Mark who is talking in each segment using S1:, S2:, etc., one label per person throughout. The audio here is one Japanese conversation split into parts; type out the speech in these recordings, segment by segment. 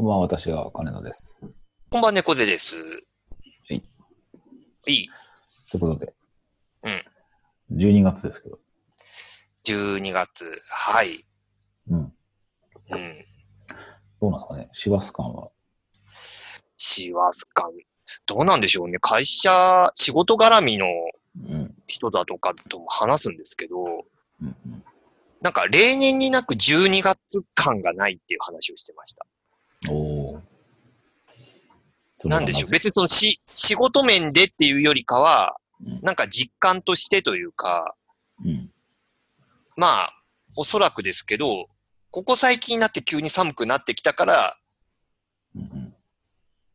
S1: こんばんは、私は金野です。
S2: こんばんは、猫背です。
S1: い。
S2: いい？
S1: ということで、うん。12月ですけど。
S2: 12月。はい。
S1: うん。
S2: うん。
S1: どうなんですかね、師走感は？
S2: 師走感。どうなんでしょうね。会社、仕事絡みの
S1: うん。
S2: 人だとかとも話すんですけど、
S1: うんうん。
S2: なんか例年になく12月感がないっていう話をしてました。
S1: おー。
S2: なんでしょう？
S1: 別
S2: 別にそのし仕事面でっていうよりかは、
S1: うん
S2: なんか実感としてというか、
S1: うん。
S2: まあ、おそらくですけど、ここ最近になって急に寒くなってきたから、
S1: うんうん。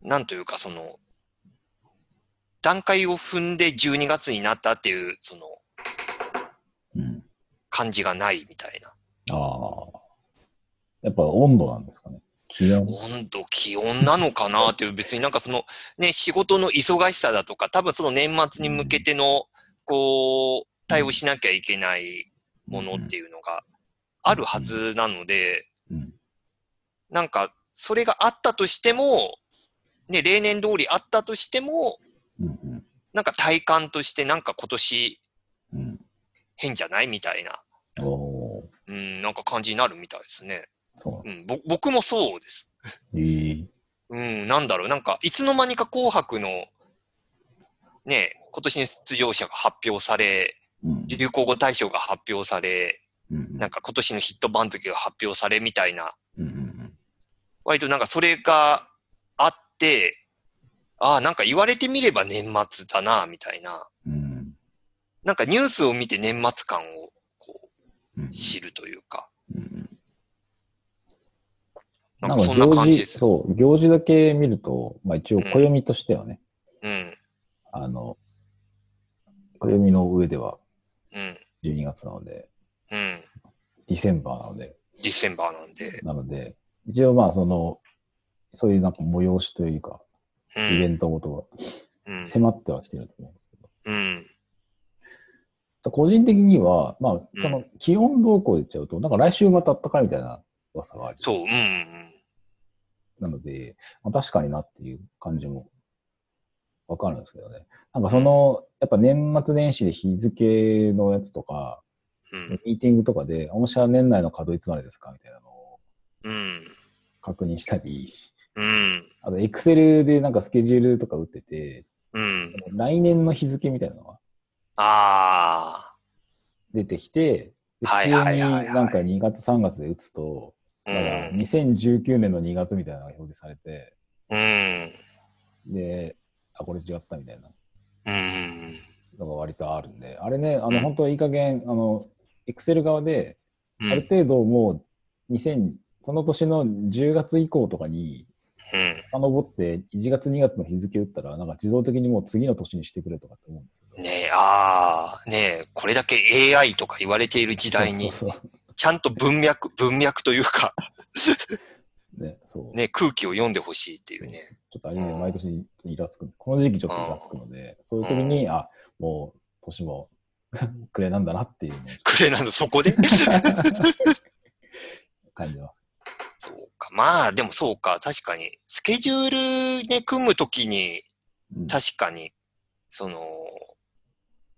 S2: なんというかその、段階を踏んで12月になったっていう、その、
S1: うん。
S2: 感じがないみたいな。
S1: ああ。やっぱ温度なんですかね。気温。
S2: 温度、気温なのかなっていう、別になんかその、ね、仕事の忙しさだとか、多分その年末に向けての、こう、対応しなきゃいけないものっていうのがあるはずなので、
S1: うん。
S2: なんか、それがあったとしても、ね、例年通りあったとしても。なんか体感としてなんか今年
S1: うん。
S2: 変じゃないみたいな。うん、なんか感じになるみたいですね。
S1: そう。
S2: うん、ぼ僕もそうです。
S1: いい。
S2: うん、なんだろう、なんか、いつの間にか紅白の、ね、今年の出場者が発表され、
S1: うん。
S2: 流行語大賞が発表され、
S1: うん。
S2: なんか今年のヒット番付が発表されみたいな、
S1: うんうん
S2: 割となんかそれがあって、ああ、なんか言われてみれば年末だな、みたいな。
S1: うん。うん。
S2: なんかニュースを見て年末感をこ
S1: うん
S2: う知るというか、
S1: うん
S2: なんかそんな感じです。
S1: そう、行事だけ見ると、まあ一応暦としてはね、
S2: うん、
S1: あの、暦の上では
S2: うん、
S1: 12月なので、
S2: うん。
S1: ディセンバーなので、
S2: ディセンバーなんで。
S1: なので、一応まあその、そういうなんか催しというか、
S2: う
S1: イベ
S2: ん、
S1: ントごと
S2: うん
S1: が、迫ってはきてると思うんですけど、
S2: うん、
S1: 個人的には、まあ、
S2: うん
S1: その気温動向で言っちゃうと、なんか来週また暖かいみたいな噂がある。
S2: そう、うん、うん。
S1: なので、まあ、確かになっていう感じもわかるんですけどね。なんかその、やっぱ年末年始で日付のやつとか、
S2: うん、
S1: ミーティングとかで、御社年内の稼働いつまでですかみたいなのを
S2: うん、
S1: 確認したり、
S2: うん、
S1: あと、エクセルでなんかスケジュールとか打ってて、
S2: うん。
S1: 来年の日付みたいなのが
S2: あ
S1: 出てきて、普通になんか2月3月で打つと、
S2: あ、う
S1: なんか
S2: ん、
S1: 2019年の2月みたいなのが表示されて、
S2: うん、
S1: で、あ、これ違ったみたいな。
S2: うん、
S1: のが割とあるんで、あれね、あの、
S2: うん。
S1: 本当いい加減、あの、エクセル側で、
S2: うん、
S1: ある程度もう、2000、その年の10月以降とかに、
S2: うん。
S1: 遡って1月2月の日付打ったら、なんか自動的にもう次の年にしてくれとかって思うんですけど。
S2: ねえ、ああ、ねえ、これだけ AI とか言われている時代に、
S1: そうそう
S2: ちゃんと文脈、文脈というか。
S1: ね、そう。
S2: ね、空気を読んでほしいっていうね。
S1: ちょっとあれね、毎年イラつく。この時期ちょっとイラつくので、そういう時に、あ、もう年も 暮れなんだなっていう
S2: くれなの、そこで？
S1: 感じます。
S2: そうか。まあ、でもそうか。確かに、スケジュールね、組むときに、
S1: うん
S2: 確かに、その、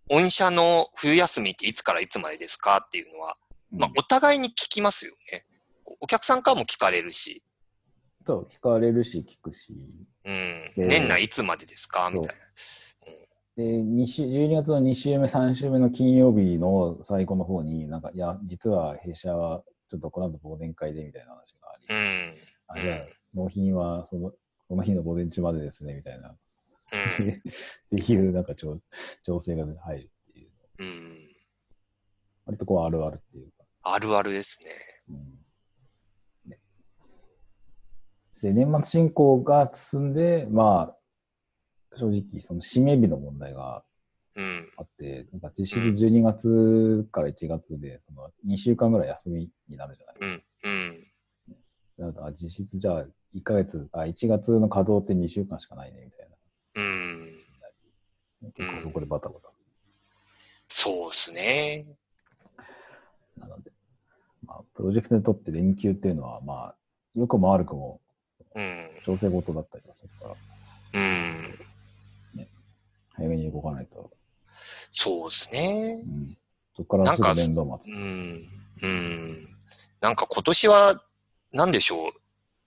S2: 御社の冬休みっていつからいつまでですかっていうのは、まあ、お互いに聞きますよね。お客さんからも聞かれるし、
S1: そう、聞かれるし、聞くし。
S2: うん、
S1: で
S2: 年内いつまでですか？みたい
S1: で、2週、12月の2週目、3週目の金曜日の最後の方に、なんか、いや、実は弊社は、ちょっとこの後忘年会でみたいな話があり、
S2: な。うん。
S1: あじゃあ、納品はその、この日の午前中までですね、みたいな。
S2: うん。
S1: っていう、なんか調、調整が入るっていう。
S2: うん。
S1: 割とこう、あるあるっていうか。
S2: あるあるですね。
S1: うんねで、年末進行が進んで、まあ、正直、その締め日の問題が
S2: うん。
S1: あって、なんか実質12月から1月で、その2週間ぐらい休みになるじゃない
S2: うん。うん。
S1: だから実質じゃあ1ヶ月、あ、1月の稼働って2週間しかないね、みたい
S2: うん。
S1: な。結構そこでバタバタ。
S2: そうですね。
S1: なので、まあ、プロジェクトにとって連休っていうのは、まあ、良くも悪くも、
S2: うん。
S1: 調整事だったりはするから、
S2: うん。
S1: 早めに動かないと。
S2: そうですね
S1: う。ん。そこからすぐ面倒待
S2: う
S1: つ。
S2: ん。うん。なんか今年は、なんでしょう。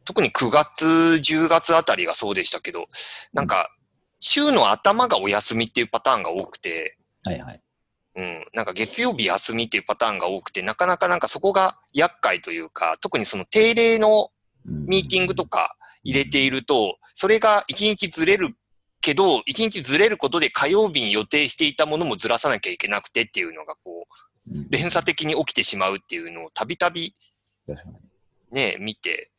S2: 特に9月、10月あたりがそうでしたけど、なんか、週の頭がお休みっていうパターンが多くて、
S1: はいはい。
S2: うん。なんか月曜日休みっていうパターンが多くて、なかなかなんかそこが厄介というか、特にその定例の
S1: うん
S2: ミーティングとか入れていると、それが1日ずれるけど、1日ずれることで火曜日に予定していたものもずらさなきゃいけなくてっていうのがこう、
S1: うん
S2: 連鎖的に起きてしまうっていうのをたびたび。ね、見て、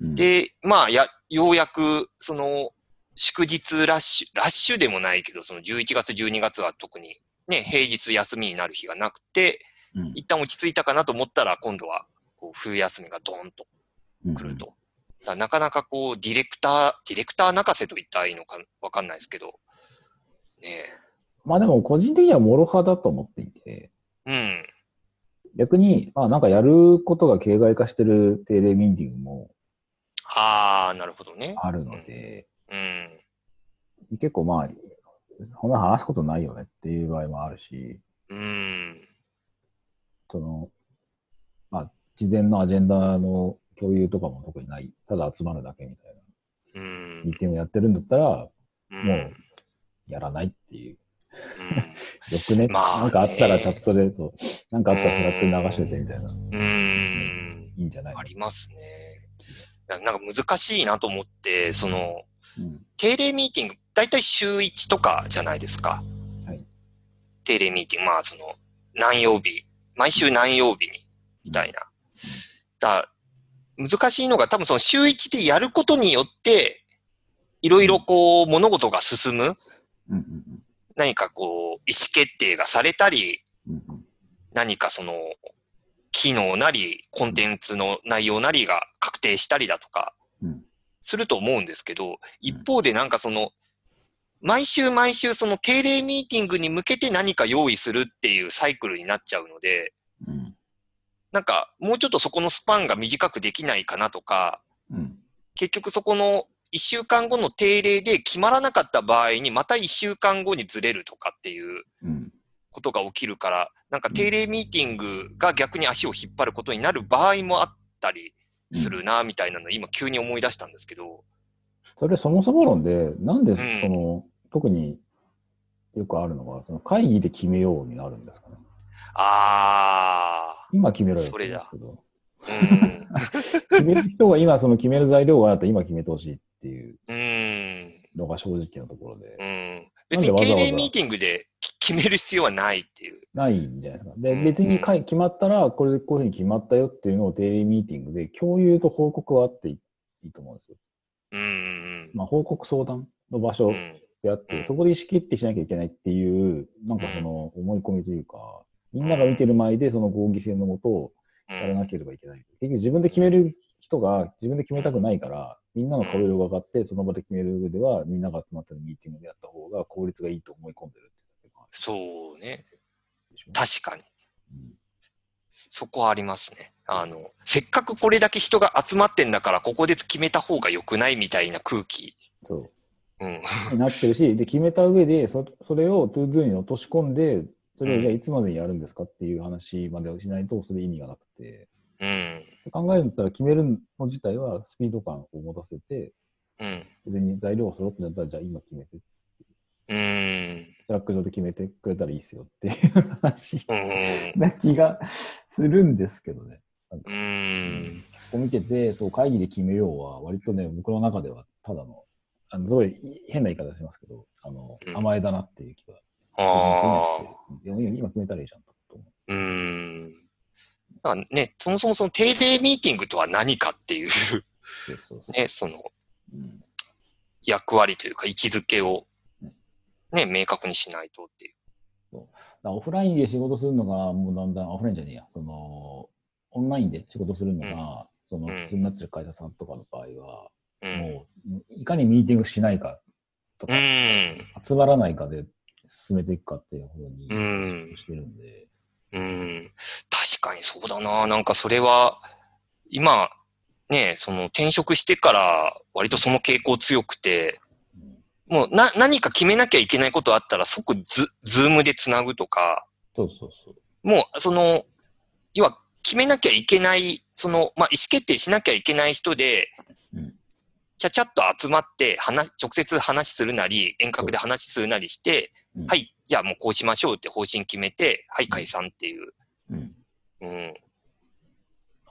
S1: うん、
S2: で、まあ、や、ようやく、その、祝日ラッシュ、ラッシュでもないけど、その11月、12月は特にね、平日休みになる日がなくて、
S1: うん、
S2: 一旦落ち着いたかなと思ったら、今度は、こう、冬休みがドーンと
S1: うん
S2: 来ると。。なかなかこう、ディレクター、ディレクター泣かせと言ったらいいのかわかんないですけど、ね
S1: まあでも個人的には諸刃だと思っていて、
S2: え。
S1: 逆に、まあなんかやることが形骸化してる定例ミーティングも
S2: うん。ああ、なるほどね。
S1: あるので、
S2: うん。
S1: 結構まあ、そんな話すことないよねっていう場合もあるし、
S2: うん。
S1: その、まあ、事前のアジェンダの共有とかも特にない。ただ集まるだけみたいな。
S2: うん
S1: ミー。ティングやってるんだったら、
S2: うん。
S1: もうやらないっていう。
S2: うん
S1: よくね、
S2: まあね
S1: なんかあったらチャットで、そう、なんかあったらスラックに流しといてみたいな。
S2: うん。
S1: いいんじゃない
S2: ありますね。ななんか難しいなと思って、その、
S1: うん。
S2: 定例ミーティング、だいたい週1とかじゃないですか。
S1: はい。
S2: 定例ミーティング、まあその、何曜日、毎週何曜日に、みたいな。だ難しいのが多分その週1でやることによって、いろいろこう、物事が進む、
S1: うんうん
S2: 何かこう、意思決定がされたり、
S1: うんうん
S2: 何かその、機能なり、コンテンツの内容なりが確定したりだとか、
S1: うん
S2: すると思うんですけど、一方でなんかその、毎週毎週その定例ミーティングに向けて何か用意するっていうサイクルになっちゃうので、
S1: うん
S2: なんかもうちょっとそこのスパンが短くできないかなとか、
S1: うん。
S2: 結局そこの一週間後の定例で決まらなかった場合にまた一週間後にずれるとかっていう
S1: うん。
S2: ことが起きるから、なんか定例ミーティングが逆に足を引っ張ることになる場合もあったりするな、みたいなの今急に思い出したんですけど。
S1: それそもそも論で、なんで
S2: ん。
S1: その、特によくあるのが、その会議で決めようになるんですかね。
S2: あ
S1: 今決めろよ
S2: それだ
S1: 言うん。決める人が今その決める材料があったら今決めてほしいっていう
S2: うん。
S1: のが正直なところで
S2: う。ん。別に定例ミーティングでき決める必要はないっていう。
S1: ないんじゃないですか。で、
S2: うん
S1: 別に会決まったら、これでこういうふうに決まったよっていうのを定例ミーティングで共有と報告はあっていいと思うんですよ。
S2: うん。
S1: まあ、報告相談の場所
S2: うん。
S1: であって、
S2: うん
S1: そこで意思決定しなきゃいけないっていう、なんかその思い込みというか、みんなが見てる前でその合議制のもとをやらなければいけない。結局自分で決める人が自分で決めたくないから、みんなの顔色が上がって、その場で決める上では、みんなが集まってるミーティングでやった方が効率がいいと思い込んでるって
S2: そうね。確かに。
S1: うん
S2: そこはありますね。あの、せっかくこれだけ人が集まってんだから、ここで決めた方が良くないみたいな空気。
S1: そう。
S2: うん。
S1: になってるし、で、決めた上で、そそれを ToDo に落とし込んで、それをじゃあいつまでにやるんですかっていう話までをしないと、それ意味がなくて、
S2: うん。
S1: 考えるんだったら決めるの自体はスピード感を持たせて、
S2: うん。
S1: 別に材料が揃ってんだったら、じゃあ今決めて、
S2: うん。
S1: スラック上で決めてくれたらいいっすよっていう話
S2: うん。
S1: な気がするんですけどね。
S2: うん。
S1: ここ見てて、そう、会議で決めようは、割とね、僕の中ではただの、あのすごい変な言い方しますけど、あの、
S2: うん
S1: 甘えだなっていう気が
S2: ああ。
S1: 今今決めたらいいじゃんと思う。
S2: うん。だからね、そもそもその定例ミーティングとは何かっていう、
S1: そうそうそう。
S2: ね、その
S1: うん
S2: 役割というか位置づけを
S1: うん、
S2: ね、明確にしないとっていう。
S1: だからオフラインで仕事するのが、もうだんだん、オフラインじゃねえや、その、オンラインで仕事するのが、その、
S2: うん
S1: 普通になってる会社さんとかの場合は、
S2: うん。
S1: もう、いかにミーティングしないかとか、
S2: ん。
S1: 集まらないかで進めていくかっていう方に
S2: うん
S1: してるんで、
S2: うん。確かにそうだな。なんかそれは、今、ね、その転職してから割とその傾向強くて、もうな、何か決めなきゃいけないことあったら即ズ、ズームでつなぐとか、
S1: そうそうそう。
S2: もう、その、要は決めなきゃいけない、その、まあ、意思決定しなきゃいけない人で、
S1: うん
S2: ちゃちゃっと集まって、話、直接話するなり、遠隔で話するなりして、
S1: うん
S2: はい、じゃあもうこうしましょうって方針決めて、はい、解散っていう。
S1: うん。
S2: うん。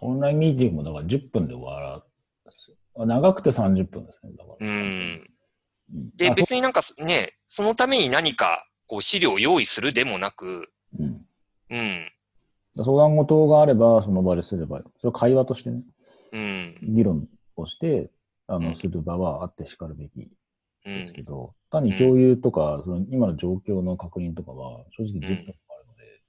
S1: オンラインミーティングもだから10分で終わらす。長くて30分ですね。だから。
S2: うん。
S1: うん
S2: で、
S1: あ
S2: 別になんかね、そのために何か、こう、資料を用意するでもなく、
S1: そううん
S2: うん、
S1: 相談事があれば、その場ですれば、それを会話としてね、
S2: うん、
S1: 議論をして、あの、
S2: うん。
S1: する場はあってしかるべき
S2: う
S1: ですけ
S2: ん、
S1: ど、単に共有とか、その今の状況の確認とかは、正直10分かかるので、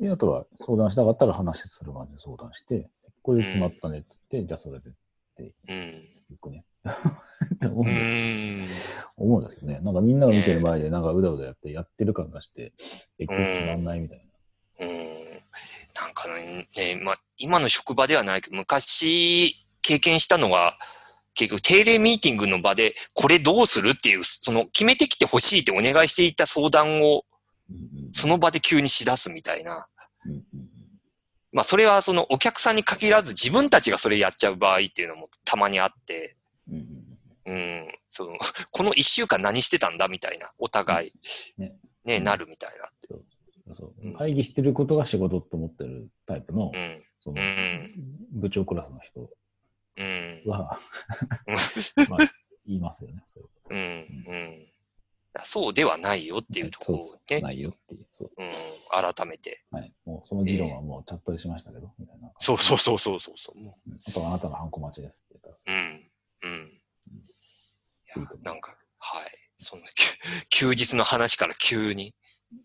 S2: うん、
S1: で、あとは相談したかったら話するまで相談して、これで決まったねって言って、じゃあそれで
S2: うん、
S1: 行くね。って思う。ん
S2: う
S1: です
S2: ん。
S1: 思うんですけどね。なんかみんなが見てる前で、なんかうだうだやって、やってる感がして、結局決まんないみたいな。
S2: うん。なんかね、ねまあ、今の職場ではないけど、昔経験したのは、結局定例ミーティングの場で、これどうするっていう、その決めてきてほしいってお願いしていた相談を、その場で急にしだすみたいな。まあ、それはそのお客さんに限らず自分たちがそれやっちゃう場合っていうのもたまにあって、
S1: うん
S2: その、この一週間何してたんだみたいな、お互い、
S1: ね。
S2: なるみたいな。
S1: そう
S2: うん。
S1: 会議してることが仕事と思ってるタイプの、
S2: うん、
S1: その
S2: うん。
S1: 部長クラスの人
S2: うん、
S1: は、まあ、言いますよね。そう
S2: うん、うん。そうではないよっていうところを
S1: そうそう
S2: ね、
S1: ないよっていう。そう
S2: うん、改めて。
S1: はい。もうその議論はもうチャットでしましたけど、みたいな。
S2: そうそうそうそうそうそう。
S1: んあとはあなたのハンコ待ちですって言ったら
S2: ううん、うん。いや、なんか、はい。その、休日の話から急に、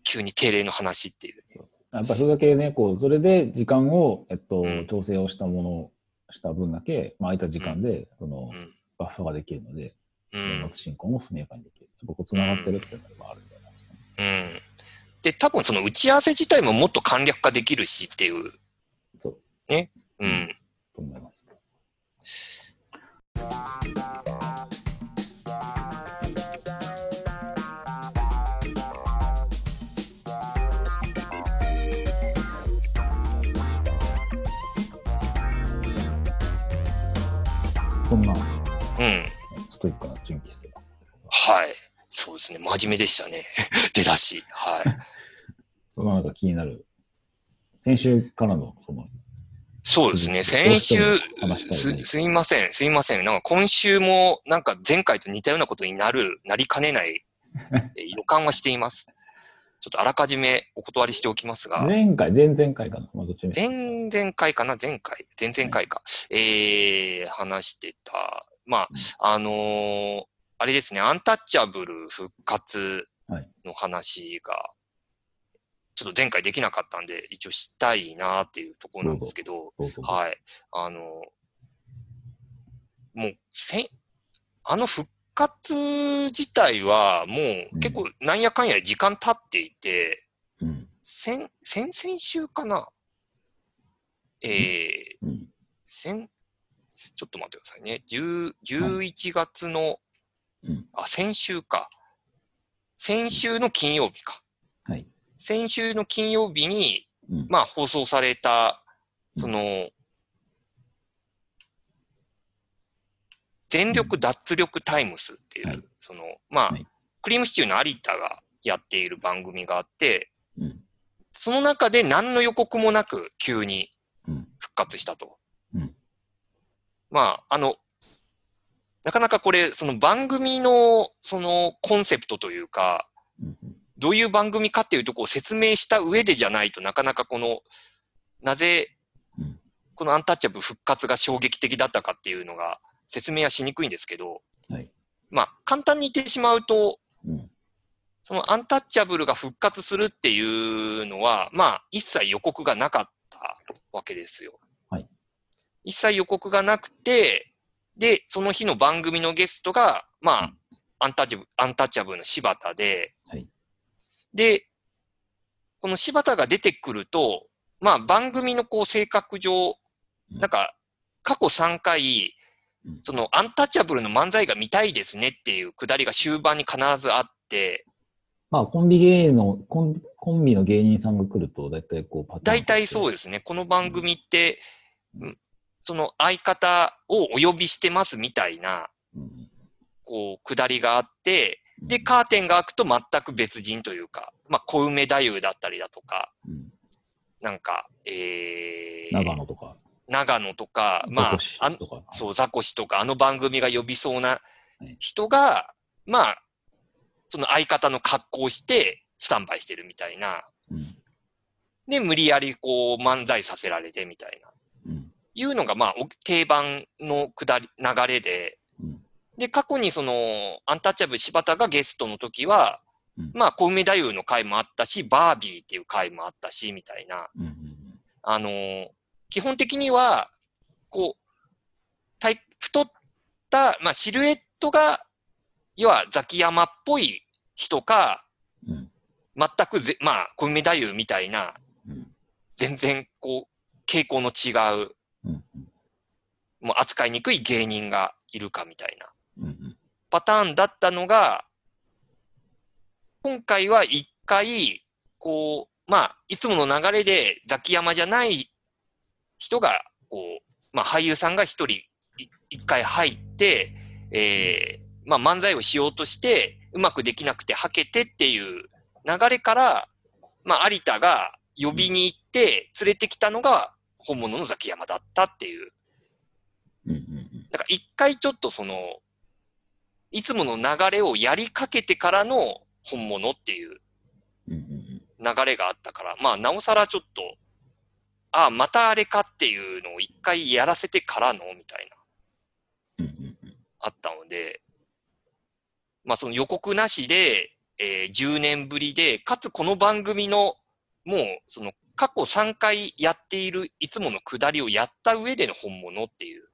S2: 急に定例の話っていうね。
S1: やっぱりそれだけね、こう、それで時間を、えっと、
S2: うん
S1: 調整をしたもの、した分だけ、まあ、空いた時間で、その、
S2: うん、
S1: バッファができるので、
S2: うん
S1: 年末進行も速やかにできる。ここ繋がってるっていうのがあるんじゃないですかね。
S2: うん。で、多分その打ち合わせ自体ももっと簡略化できるしっていう。
S1: そう。
S2: うん。
S1: と思います。純喫茶。
S2: はい。そうですね。真面目でしたね。出だし。はい。
S1: そのなんか気になる。先週からの、その、
S2: そうですね。先週す、
S1: ね
S2: すいません。すいません。なんか今週も、なんか前回と似たようなことになる、なりかねないえー 予感はしています。ちょっとあらかじめお断りしておきますが、
S1: 前回、前々回かな？まあ、
S2: 前々回かな？前回前々回か。えー、話してた。まあ、あのーあれですね、アンタッチャブル復活の話が、ちょっと前回できなかったんで、一応したいなっていうところなんですけど、はい。あの、もう、せん、あの復活自体は、もう結構なんやかんや時間経っていて、
S1: うん。
S2: 先、先々週かな？えー、
S1: うん。
S2: 先、ちょっと待ってくださいね。10 11月の、
S1: うん。
S2: あ、先週か。先週の金曜日か。
S1: はい。
S2: 先週の金曜日に、
S1: うん。
S2: まあ放送された、その、全力脱力タイムスっていう、
S1: はい
S2: その、まあ、
S1: はい
S2: クリームシチューの有田がやっている番組があって、
S1: うん。
S2: その中で何の予告もなく急に
S1: うん。
S2: 復活したと。
S1: うん
S2: まあ、あの、なかなかこれ、その番組の、そのコンセプトというか、
S1: うん。
S2: どういう番組かっていうところを説明した上でじゃないとなかなかこの、なぜ
S1: うん、
S2: このアンタッチャブル復活が衝撃的だったかっていうのが説明はしにくいんですけど、
S1: はい。
S2: まあ、簡単に言ってしまうと、
S1: うん。
S2: そのアンタッチャブルが復活するっていうのは、まあ、一切予告がなかったわけですよ。
S1: はい。
S2: 一切予告がなくて、で、その日の番組のゲストが、まあ、アンタッチャブル、アンタッチャブルの柴田で、
S1: はい。
S2: で、この柴田が出てくると、まあ、番組のこう、性格上、
S1: うん
S2: なんか、過去3回
S1: うん、
S2: そのアンタッチャブルの漫才が見たいですねっていうくだりが終盤に必ずあって、
S1: まあ、コンビ芸の、コンコンビの芸人さんが来ると、大体こう、パターン。
S2: 大体そうですね。この番組って、うんその相方をお呼びしてますみたいな、
S1: うん。
S2: こう、くだりがあって、で、カーテンが開くと全く別人というか、まあ、小梅太夫だったりだとか、
S1: うん、
S2: なんか、えー、
S1: 長野とか、
S2: 長野とか、まああ。そう、ザコシとか、あの番組が呼びそうな
S1: はい
S2: 人が、まあ、その相方の格好をして、スタンバイしてるみたいな。
S1: うん。
S2: で、無理やりこう、漫才させられてみたいな。
S1: うん。
S2: いうのが、まあ、お定番のくだり、流れで、
S1: うん。
S2: で、過去にその、アンタッチャブル柴田がゲストの時は、
S1: うん
S2: まあ、小梅太夫の回もあったし、バービーっていう回もあったし、みたいな。
S1: うん。うん。
S2: あのー基本的には、こう、体太った、まあ、シルエットが、要はザキヤマっぽい人か、
S1: うん。
S2: 全くぜ、まあ、小梅太夫みたいな、
S1: うん。
S2: 全然、こう、傾向の違う、
S1: うん。
S2: もう扱いにくい芸人がいるかみたいな
S1: うん。
S2: パターンだったのが、今回は一回、こう、まあ、いつもの流れでザキヤマじゃない人が、こう、まあ、俳優さんが一人、い一回入って、えー、まあ、漫才をしようとして、うまくできなくてはけてっていう流れから、まあ、有田が呼びに行って連れてきたのが本物のザキヤマだったっていう。
S1: うん。うん。
S2: だから一回ちょっとその、いつもの流れをやりかけてからの本物っていう。流れがあったから、まあなおさらちょっと、ああ、またあれかっていうのを一回やらせてからのみたいな。あったので、まあその予告なしで、えー10年ぶりで、かつこの番組の、もうその過去3回やっているいつもの下りをやった上での本物っていう。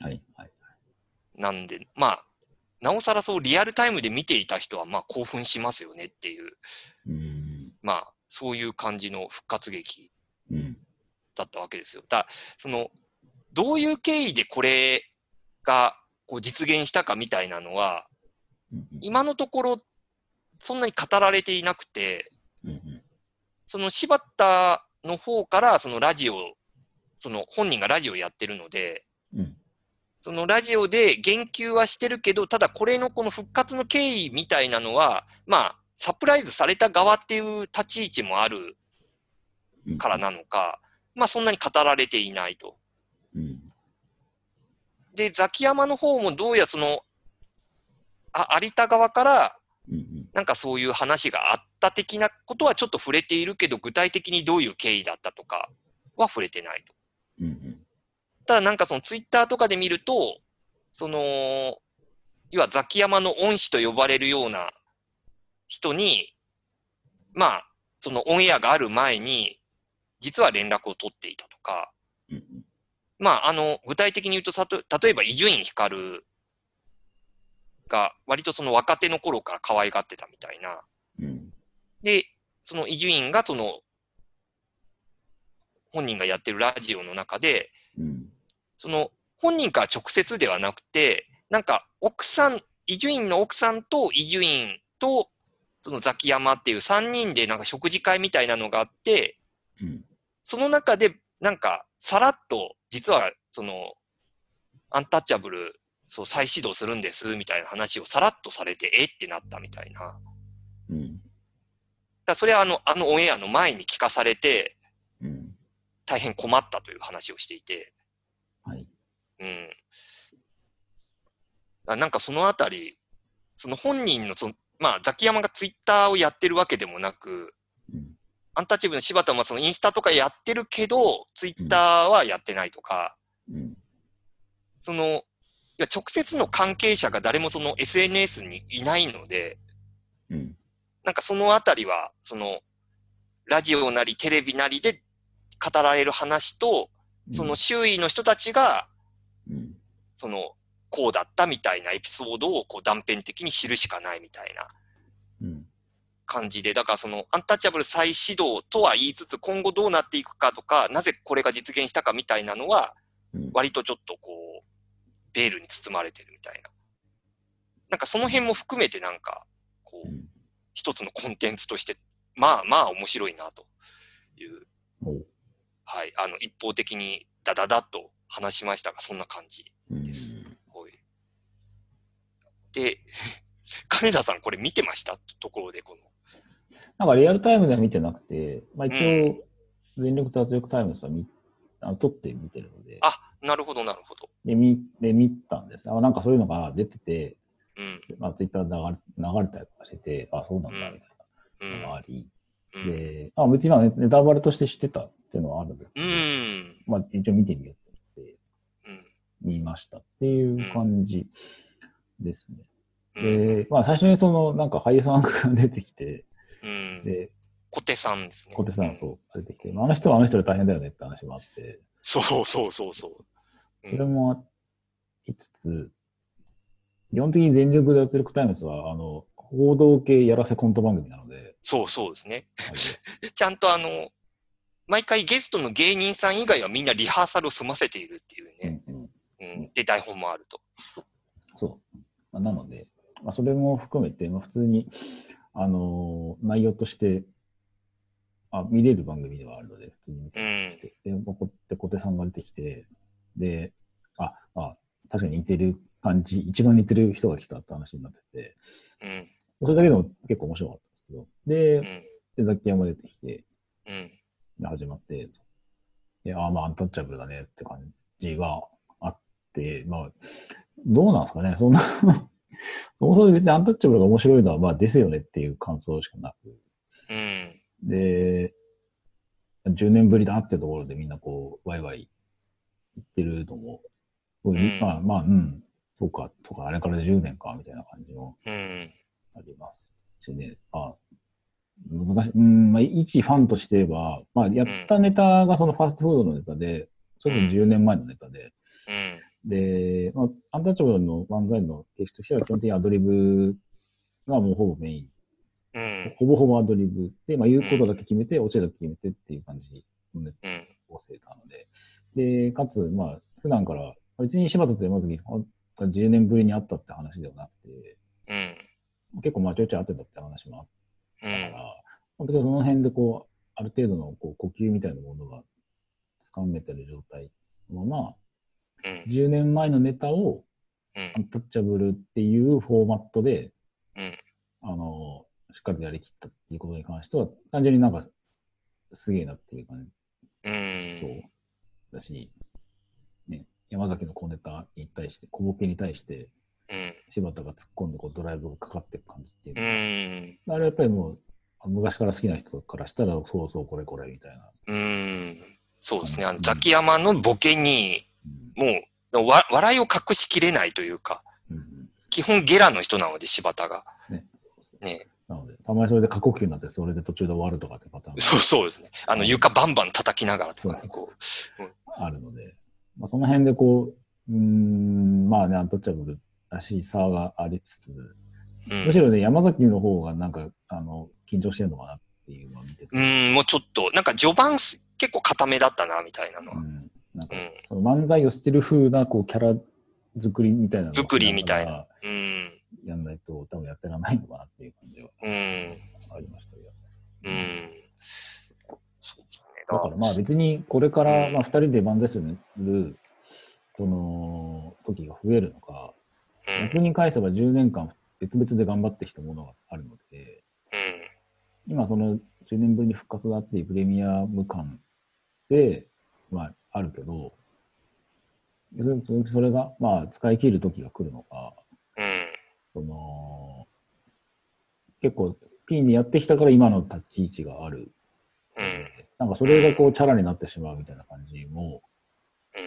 S1: はい。はい。
S2: なんで、まあ、なおさらそうリアルタイムで見ていた人はまあ興奮しますよねっていう、
S1: うん。
S2: まあそういう感じの復活劇
S1: うん。
S2: だったわけですよ。だその、どういう経緯でこれがこう実現したかみたいなのは、
S1: うん。
S2: 今のところそんなに語られていなくて、
S1: うん。
S2: その柴田の方からそのラジオ、その本人がラジオやってるので、
S1: うん。
S2: そのラジオで言及はしてるけど、ただこれのこの復活の経緯みたいなのは、まあ、サプライズされた側っていう立ち位置もある
S1: うん。
S2: からなのか、まあそんなに語られていないと。
S1: うん。
S2: で、ザキヤマの方もどうやその、あ、有田側から
S1: うん。
S2: なんかそういう話があった的なことはちょっと触れているけど、具体的にどういう経緯だったとかは触れてないと。
S1: うん。
S2: ただなんかそのツイッターとかで見ると、その、要はザキヤマの恩師と呼ばれるような人に、まあ、そのオンエアがある前に、実は連絡を取っていたとか、
S1: うん。
S2: まあ、あの、具体的に言うと例えば伊集院光が割とその若手の頃から可愛がってたみたいな。
S1: うん。
S2: で、その伊集院がその、本人がやってるラジオの中で、
S1: うん。
S2: その、本人から直接ではなくて、なんか、奥さん、伊集院の奥さんと伊集院と、そのザキヤマっていう3人でなんか食事会みたいなのがあって、
S1: うん。
S2: その中で、なんか、さらっと、実は、その、アンタッチャブル、そう、再始動するんです、みたいな話をさらっとされて、え？ってなったみたいな。
S1: うん。
S2: らそれはあの、あのオンエアの前に聞かされて、
S1: うん。
S2: 大変困ったという話をしていて、
S1: はい。
S2: うん。あなんかそのあたり、その本人のその、まあ、ザキヤマがツイッターをやってるわけでもなく、
S1: うん。
S2: アンタッチャブルの柴田もそのインスタとかやってるけど、ツイッターはやってないとか、
S1: うん。
S2: その、いや直接の関係者が誰もその SNS にいないので、
S1: うん。
S2: なんかそのあたりは、その、ラジオなりテレビなりで語られる話と、その周囲の人たちが、
S1: うん。
S2: その、こうだったみたいなエピソードをこう断片的に知るしかないみたいな
S1: うん。
S2: 感じで、だからそのアンタッチャブル再始動とは言いつつ、今後どうなっていくかとか、なぜこれが実現したかみたいなのは、
S1: うん
S2: 割とちょっとこう、ベールに包まれてるみたいな。なんかその辺も含めてなんか、こう、
S1: うん
S2: 一つのコンテンツとして、まあまあ面白いなという、はい、あの、一方的にダダダッと話しましたが、そんな感じ。
S1: うん
S2: ですはい。で、金田さんこれ見てました？ところで、この。
S1: なんかリアルタイムでは見てなくて、まあ一
S2: う
S1: 応、全力脱力タイムズは見あの撮って見てるので、
S2: あ、なるほど、なるほど。
S1: で、見、で、見たんです。あ、なんかそういうのが出てて、
S2: うん、
S1: まあツイッターで流れ流れたりとかしてて、あ、そうなんだ、みたい
S2: うん
S1: なのがあり、
S2: うん。
S1: で、あ、別にまあネネタバレとして知ってたっていうのはあるんですけ
S2: う
S1: ど、
S2: ん。
S1: まあ一応見てみようと思って、
S2: うん。
S1: 見ましたっていう感じですね。
S2: うん。
S1: で、まあ最初にその、なんか俳優さんが出てきて、
S2: うん。
S1: で、
S2: 小手さんですね。
S1: 小手さん
S2: う
S1: そう出てきて、まああの人はあの人で大変だよねって話もあって、
S2: そうそうそうそう。うん
S1: それもありつつ、基本的に全力で脱力タイムズは、あの、報道系やらせコント番組なので、
S2: そうそうですね。
S1: あの
S2: ちゃんとあの、毎回ゲストの芸人さん以外はみんなリハーサルを済ませているっていうね。
S1: うんうん
S2: うん。で、台本もあると。
S1: そう。まあ、なので、まあ、それも含めて、まあ、普通に、あのー内容として、あ、見れる番組ではあるので、普通に見て
S2: うん。
S1: て、で、ここって小手さんが出てきて、で、あ、あ、確かに似てる感じ、一番似てる人が来たって話になってて、
S2: うん。
S1: それだけでも結構面白かったんですけど、で
S2: う、ん。
S1: でザキヤマ出てきて、
S2: うん。
S1: で始まって、で、ああ、まあ、アンタッチャブルだねって感じはあって、まあ、どうなんですかね、そんな、そもそも別にアンタッチャブルが面白いのは、まあ、ですよねっていう感想しかなく、
S2: うん。
S1: で、10年ぶりだってところでみんなこう、ワイワイ言ってるのも、こう
S2: うん
S1: まあ、まあ、うん、そうか、とか、あれから10年か、みたいな感じも
S2: うん。
S1: ありますしね。あ難しい。うん、まあ、一ファンとして言えば、まあ、やったネタがそのファストフードのネタで、それも10年前のネタで、で、まあ、アンタッチャブルの漫才の形式としては基本的にアドリブがもうほぼメイン。
S2: うん。うん。
S1: ほぼほぼアドリブで、まあ、言うことだけ決めて、オチだけ決めてっていう感じの。構成なので。で、かつ、まあ、普段から、別に柴田と山崎が10年ぶりに会ったって話ではなくて、
S2: うん。
S1: 結構まあちょいちょい会ってたって話もあっ
S2: うん。
S1: たから、まあ別にその辺でこう、ある程度のこう呼吸みたいなものが掴めてる状態のまま、
S2: うん。
S1: 10年前のネタを
S2: うん。
S1: アンタッチャブルっていうフォーマットで、
S2: うん。
S1: あの、しっかりとやりきったっていうことに関しては、単純になんかすげえなっていう感じ
S2: うん。
S1: そうだし、ね、山崎の小ネタに対して、小ボケに対して、
S2: うん。
S1: 柴田が突っ込んでこうドライブがかかっていく感じっていう
S2: うん。
S1: あれやっぱりもう、昔から好きな人からしたら、そうそうこれこれみたいな。
S2: うん。そうですね。あの、ザキヤマのボケに、
S1: うん
S2: もう、わ、笑いを隠しきれないというか、
S1: うんうん
S2: 基本ゲラの人なので、柴田が。
S1: ね
S2: ね。
S1: なので、たまにそれで過呼吸になって、それで途中で終わるとかってパターンが
S2: そうそうですね。あの、床バンバン叩きながらとかね、
S1: そう
S2: こ
S1: あるので、まあ、その辺でこう、うーん、まあね、アンタッチャブルらしさがありつつ、
S2: う。うん
S1: むしろね、山崎の方がなんか、あの、緊張してるのかなっていうのを見てて、
S2: うん、もうちょっと、なんか序盤す結構固めだったな、みたいなのは。うん。
S1: うん、なんか、その漫才をしてる風な、こう、キャラ作りみたいな
S2: 作りみたいなうん。
S1: やんないと、多分やってらんないのかなっていう感じは
S2: うん。
S1: ありましたよ。
S2: うん。そうですね。
S1: だからまあ別にこれから、
S2: うん
S1: まあ二人で漫才する、その、時が増えるのか、
S2: うん。
S1: 逆に返せば10年間別々で頑張ってきたものがあるので、今その10年ぶりに復活だっていうプレミアム感で、まああるけど、それがまあ使い切る時が来るのか。その、結構 P にやってきたから今の立ち位置がある。
S2: うん。
S1: なんかそれがこうチャラになってしまうみたいな感じも、
S2: うん。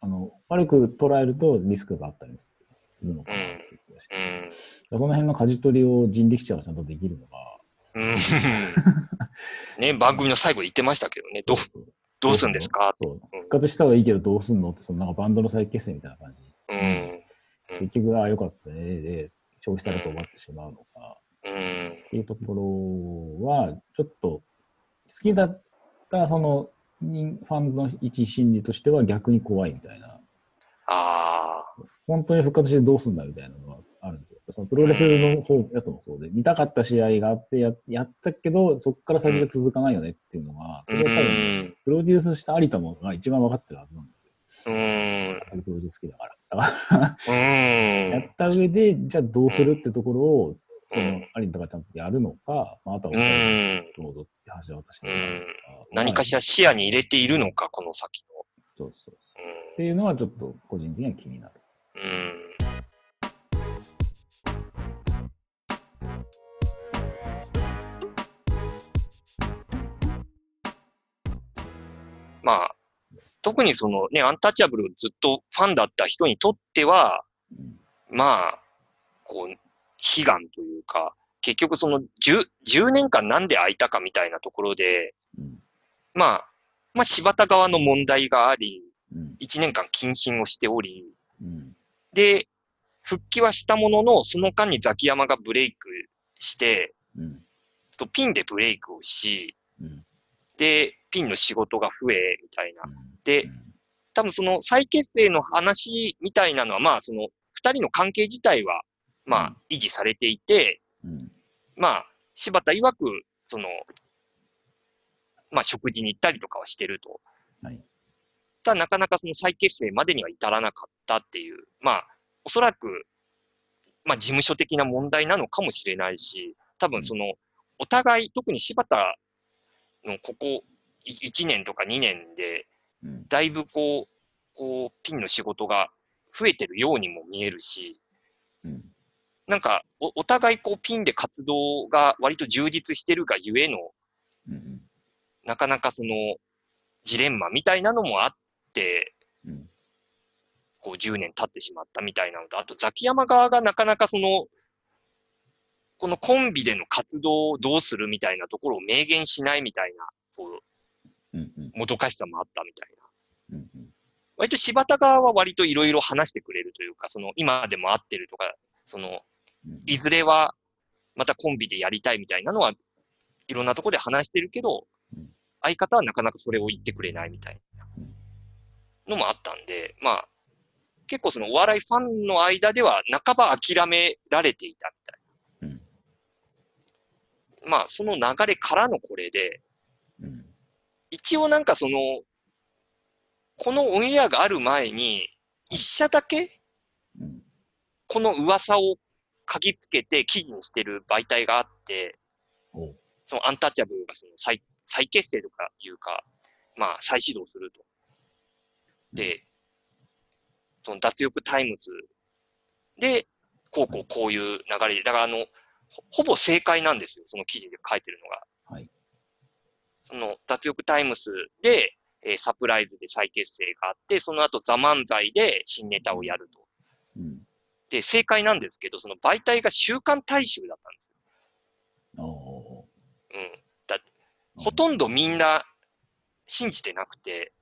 S1: あの、悪く捉えるとリスクがあったりするのかなっていう気がします。その辺の舵取りを人力車がちゃんとできるのが、
S2: うん。ね、番組の最後言ってましたけどね、どう、どうするんですか
S1: そう復活したはいいけどどうすんのって、そのなんかバンドの再結成みたいな感じ。
S2: うん。
S1: 結局、ああ、よかったね、で、消費されて終わってしまうのか、
S2: うん。
S1: っていうところは、ちょっと、好きだった、その、人ファンの一心理としては逆に怖いみたいな。
S2: ああ。
S1: 本当に復活してどうすんだみたいなのがあるんですよ。そのプロレスの方、やつもそうで、見たかった試合があってややったけど、そこから先が続かないよねっていうのが、
S2: う
S1: それは多分、
S2: ん。
S1: プロデュースした有田もが一番分かってるはずなんで。
S2: うん。
S1: プロデュース好きだから。
S2: うん。
S1: やった上で、じゃあどうするってところを、その
S2: うん
S1: 有田がちゃんとやるのか、まあ、あとはどうぞって橋渡しに
S2: うん。何かしら視野に入れているのか、この先の。
S1: そうそう。っていうのはちょっと個人的には気になる。
S2: うん。まあ、特にそのね、アンタッチャブルをずっとファンだった人にとっては、
S1: うん
S2: まあ、こう、悲願というか、結局その 10, 10年間なんで空いたかみたいなところで、
S1: うん。
S2: まあ、まあ柴田側の問題があり、
S1: うん。
S2: 1年間謹慎をしており、
S1: うん。
S2: で、復帰はしたものの、その間にザキヤマがブレイクして、
S1: うん。
S2: とピンでブレイクをし、
S1: うん。
S2: で、ピンの仕事が増え、みたいな。
S1: うん。
S2: で
S1: うん。
S2: 多分その再結成の話みたいなのは、まあその二人の関係自体は、まあ維持されていて、
S1: うん。
S2: まあ柴田曰く、その、まあ食事に行ったりとかはしてると。
S1: はい。
S2: ただなかなかその再結成までには至らなかったっていう、まあおそらく、まあ事務所的な問題なのかもしれないし、多分その、お互い、特に柴田のここ1年とか2年で、
S1: うん。
S2: だいぶこう、こう、ピンの仕事が増えてるようにも見えるし、
S1: うん。
S2: なんかお、お互いこう、ピンで活動が割と充実してるがゆえの、
S1: うん
S2: なかなかその、ジレンマみたいなのもあって、
S1: うん。
S2: こう、10年経ってしまったみたいなのと、あと、ザキヤマ側がなかなかその、このコンビでの活動をどうするみたいなところを明言しないみたいな、こう、もどかしさもあったみたいな。
S1: うんうん。
S2: 割と柴田側は割といろいろ話してくれるというか、その今でも会ってるとか、その
S1: うん
S2: いずれはまたコンビでやりたいみたいなのはいろんなところで話してるけど
S1: うん、
S2: 相方はなかなかそれを言ってくれないみたいなのもあったんで、まあ、結構そのお笑いファンの間では半ば諦められていたみたい
S1: うん。
S2: な。まあ、その流れからのこれで、
S1: うん
S2: 一応なんかその、このオンエアがある前に、一社だけ
S1: うん
S2: この噂を嗅ぎつけて記事にしてる媒体があって、そのアンタッチャブルがその再再結成とかいうか、まあ再始動すると。で、その脱力タイムズで、こうこうこういう流れで、だからあの、ほほぼ正解なんですよ、その記事で書いてるのが。
S1: はい
S2: その脱力タイムズで、えーサプライズで再結成があって、その後ザ漫才で新ネタをやると。
S1: うん
S2: で、正解なんですけど、その媒体が週刊大衆だったんですよ。うん。だほとんどみんな信じてなくて、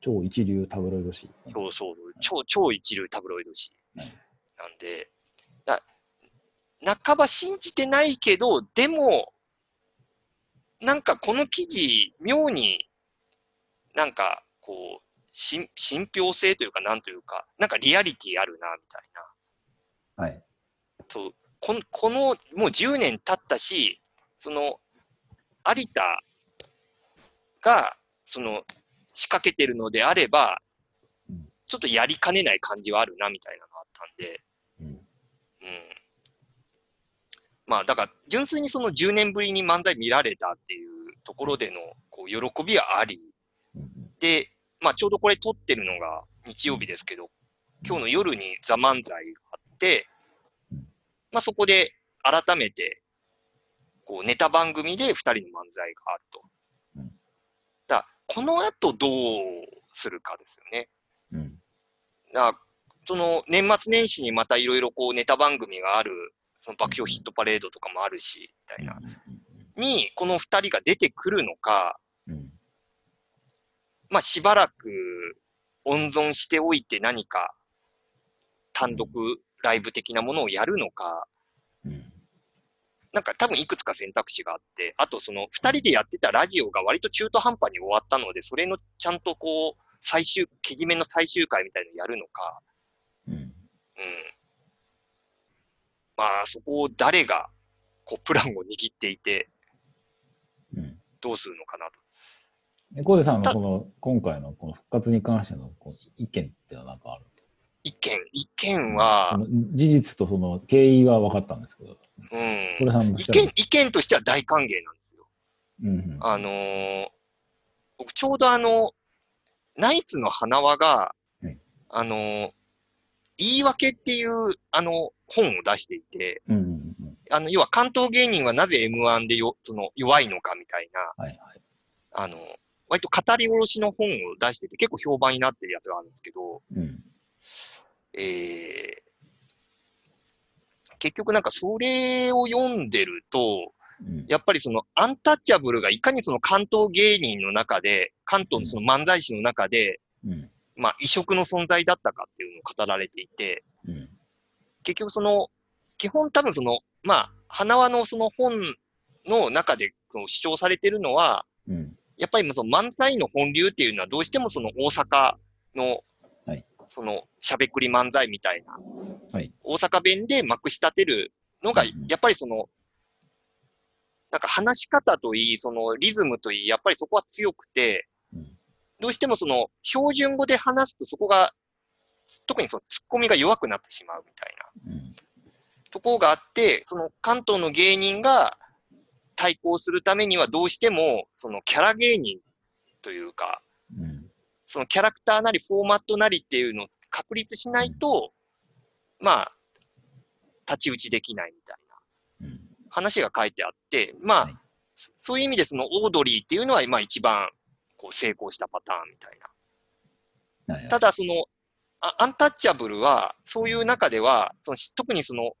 S1: 超一流タブロイド紙。
S2: そうそう、超、超一流タブロイド紙
S1: はい
S2: なんで、だ半ば信じてないけど、でも、なんかこの記事、妙になんかこう、信信憑性というか、なんというか、なんかリアリティあるな、みたいな。
S1: はい。
S2: そうこのこのもう10年経ったし、その有田がその仕掛けてるのであれば
S1: うん、
S2: ちょっとやりかねない感じはあるなみたいなのがあったんで、
S1: うん
S2: うん。まあだから純粋にその10年ぶりに漫才見られたっていうところでのこう喜びはあり、
S1: うん
S2: で、まあちょうどこれ撮ってるのが日曜日ですけど、今日の夜にザ・漫才があって
S1: うん、
S2: まあそこで改めて、こうネタ番組で二人の漫才があると。
S1: うん
S2: だこの後どうするかですよね。
S1: うん
S2: だその年末年始にまたいろいろこうネタ番組がある、その爆笑ヒットパレードとかもあるし、みたいな。に、この二人が出てくるのか、
S1: うん。
S2: まあしばらく温存しておいて何か単独ライブ的なものをやるのか、
S1: うん。
S2: なんか多分いくつか選択肢があって、あとその二人でやってたラジオが割と中途半端に終わったので、それのちゃんとこう、最終、けじめの最終回みたいのやるのか、
S1: うん。
S2: うん。まあ、そこを誰が、こう、プランを握っていて、
S1: うん。
S2: どうするのかなと。
S1: で、コーデさんの
S2: た
S1: この、今回のこの復活に関してのこう意見っていうのはなんかある？
S2: 意見、意見は
S1: 事実とその経緯は分かったんですけど、
S2: うん。意見、意見としては大歓迎なんですよ。
S1: うんうん。
S2: あのー僕ちょうどあの、ナイツの花輪が、
S1: はい
S2: あのー言い訳っていう、あの、本を出していて。あの、要は関東芸人はなぜ M1 でよ、その、弱いのかみたいな、
S1: はいはい。
S2: あの、割と語り下ろしの本を出してて結構評判になってるやつがあるんですけど、
S1: うん。
S2: えー、結局なんかそれを読んでると、
S1: うん。
S2: やっぱりそのアンタッチャブルがいかにその関東芸人の中で、関東のその漫才師の中で、
S1: うん。
S2: まあ異色の存在だったかっていうのを語られていて、
S1: うん。
S2: 結局その、基本多分その、まあ、花輪のその本の中でその主張されてるのは、
S1: うん。
S2: やっぱりその漫才の本流っていうのはどうしてもその大阪の
S1: はい、
S2: そのしゃべくり漫才みたいな、
S1: はい。
S2: 大阪弁でまくし立てるのがやっぱりその、なんか話し方といい、そのリズムといい、やっぱりそこは強くて、
S1: うん。
S2: どうしてもその標準語で話すとそこが、特にそのツッコミが弱くなってしまうみたいな
S1: うん。
S2: ところがあって、その関東の芸人が対抗するためにはどうしても、そのキャラ芸人というか、
S1: うん。
S2: そのキャラクターなりフォーマットなりっていうのを確立しないと、まあ、太刀打ちできないみたいな
S1: うん。
S2: 話が書いてあって、まあ、
S1: はい
S2: そそういう意味でそのオードリーっていうのは、まあ一番こう成功したパターンみたいな。ただその、あアンタッチャブルは、そういう中では、そのし特にその、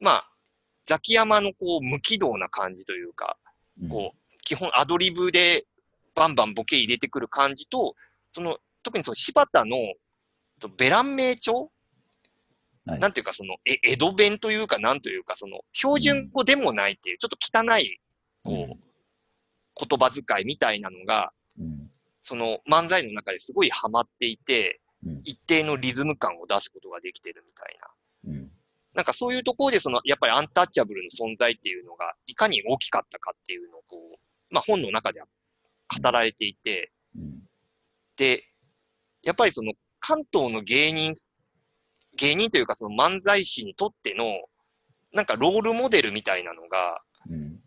S2: まあ、ザキヤマのこう無軌道な感じというか、
S1: うん
S2: こう、基本アドリブでバンバンボケ入れてくる感じと、その、特にその柴田の、とベラン名帳
S1: はい
S2: なんていうかその、え、江戸弁というか、なんというか、その、標準語でもないっていう、ちょっと汚い、こう、
S1: うん
S2: 言葉遣いみたいなのが、
S1: うん。
S2: その漫才の中ですごいハマっていて、
S1: うん。
S2: 一定のリズム感を出すことができてるみたいな。
S1: うん。
S2: なんかそういうところで、その、やっぱりアンタッチャブルの存在っていうのが、いかに大きかったかっていうのを、こう、まあ本の中では語られていて、
S1: うん。
S2: で、やっぱりその、関東の芸人、芸人というかその漫才師にとっての、なんかロールモデルみたいなのが、
S1: うん。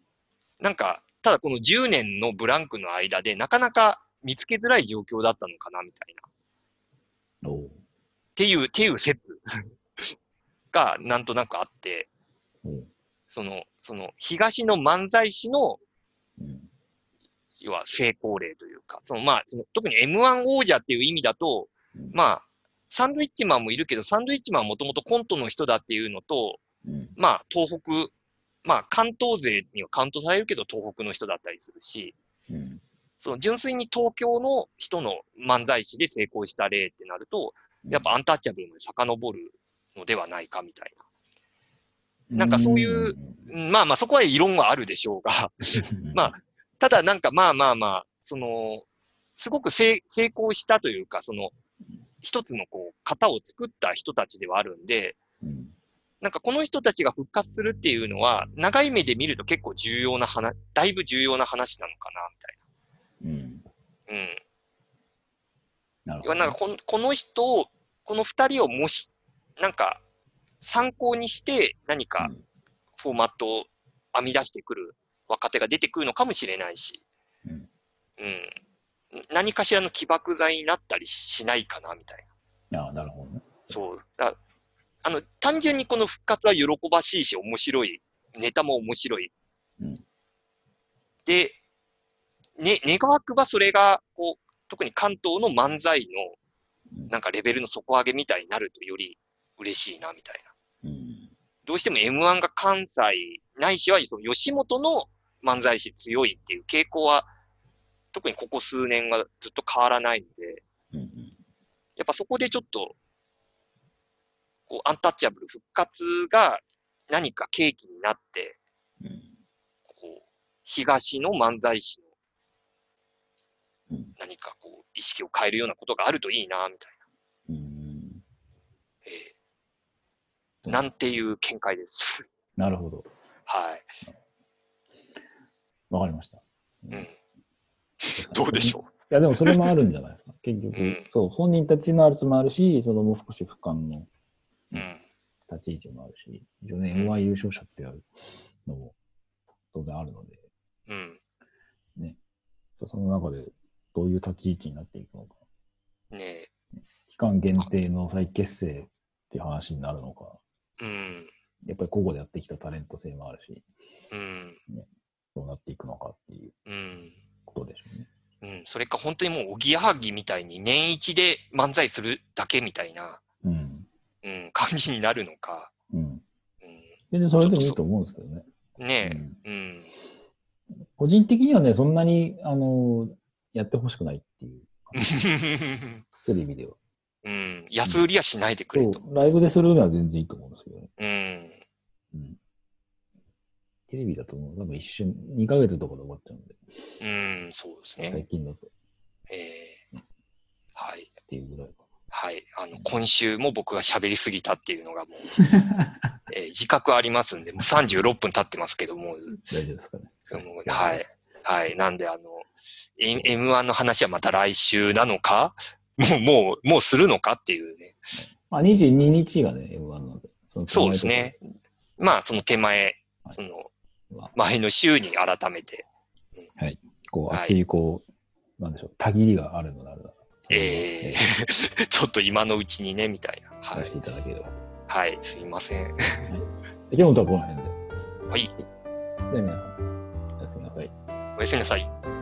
S2: なんか、ただこの10年のブランクの間で、なかなか見つけづらい状況だったのかな、みたいな。っていう、っていう説がなんとなくあって、その、その、東の漫才師の、
S1: うん。
S2: 要は成功例というか、そのまあ、その特に M1 王者っていう意味だと、
S1: うん
S2: まあ、サンドイッチマンもいるけど、サンドイッチマンはもともとコントの人だっていうのと、
S1: うん。
S2: まあ、東北、まあ、関東勢にはカウントされるけど、東北の人だったりするし、
S1: うん。
S2: その純粋に東京の人の漫才師で成功した例ってなると、やっぱアンタッチャブルまで遡るのではないかみたいなんかそういうな。まあまあそこは異論はあるでしょうが、
S1: うん、
S2: まあただなんかまあまあまあ、その、すごく成成功したというか、その、一つのこう、型を作った人たちではあるんで、
S1: うん。
S2: なんかこの人たちが復活するっていうのは、長い目で見ると結構重要な話、だいぶ重要な話なのかな、
S1: うん。
S2: みたいな。うん。
S1: なるほど。
S2: なんかこのこの人を、この二人をもし、なんか、参考にして何か
S1: うん
S2: フォーマットを編み出してくる若手が出てくるのかもしれないし、
S1: うん
S2: うん。何かしらの起爆剤になったりしないかな、みたいな。
S1: ああ、なるほどね。
S2: そう。だあの、単純にこの復活は喜ばしいし、面白い。ネタも面白い。
S1: うん
S2: で、ね、願わくばそれが、こう、特に関東の漫才の、
S1: うん
S2: なんかレベルの底上げみたいになるとより嬉しいな、みたいな。
S1: うん。
S2: どうしても M1 が関西、ないしはその吉本の漫才師強いっていう傾向は、特にここ数年はずっと変わらないので、
S1: うん。うん
S2: やっぱそこでちょっと、こう、アンタッチャブル復活が何か契機になって、
S1: うん
S2: 東の漫才師何かこう、意識を変えるようなことがあるといいな、みたい
S1: うん。
S2: な。ええなんていう見解です。
S1: なるほど。
S2: はい。
S1: わかりました。
S2: うん。どうでしょ
S1: いや、でもそれもあるんじゃないですか。結局、
S2: うん
S1: そう、本人たちのやつもあるし、そのもう少し俯瞰の。立ち位置もあるし、一応ね、M1 優勝者ってやるのも当然あるので、
S2: うん。
S1: その中でどういう立ち位置になっていくのか。
S2: ねえ。
S1: 期間限定の再結成っていう話になるのか。
S2: うん。
S1: やっぱり個々でやってきたタレント性もあるし、
S2: うん。
S1: どうなっていくのかっていう
S2: うん。
S1: ことでしょうね。
S2: うん。それか本当にもう、おぎやはぎみたいに年一で漫才するだけみたいな、
S1: うん。
S2: うん、感じになるのか。
S1: うん。
S2: うん。
S1: 全然それでもいいと思うんですけどね。
S2: ね
S1: うん
S2: え。うん。
S1: 個人的にはね、そんなに、あの、やってほしくないっていう、テレビでは。
S2: うん。安売りはしないでくれと。
S1: ライブでするのは全然いいと思うんですけどね。
S2: うん。
S1: うん。テレビだともう多分一瞬、2ヶ月とかで終わっちゃうんで、
S2: うん、そうです
S1: 最
S2: ね。
S1: 近だとっ
S2: ええはい。
S1: ていうぐらいか。
S2: はい。あの、今週も僕が喋りすぎたっていうのがもう、えー自覚ありますんで、もう36分経ってますけども、
S1: 大丈夫ですかね。
S2: はい。はい。なんで、あの、M1 の話はまた来週なのか？もう、もう、もうするのかっていうね。
S1: まあ、22日がね、M1 なので。その
S2: そうですね。まあ、その手前、その、
S1: まあ、
S2: 前の週に改めて、
S1: こう、
S2: はい
S1: 熱い、こう、なんでしょう、たぎりがあるのであれば、
S2: ええ ちょっと今のうちにね、みたいな。はい。
S1: ていただければ。
S2: はい。すいません。
S1: 今日のとはこの辺で。
S2: はい。
S1: では皆さん、おやすみなさい。
S2: おやすみなさい。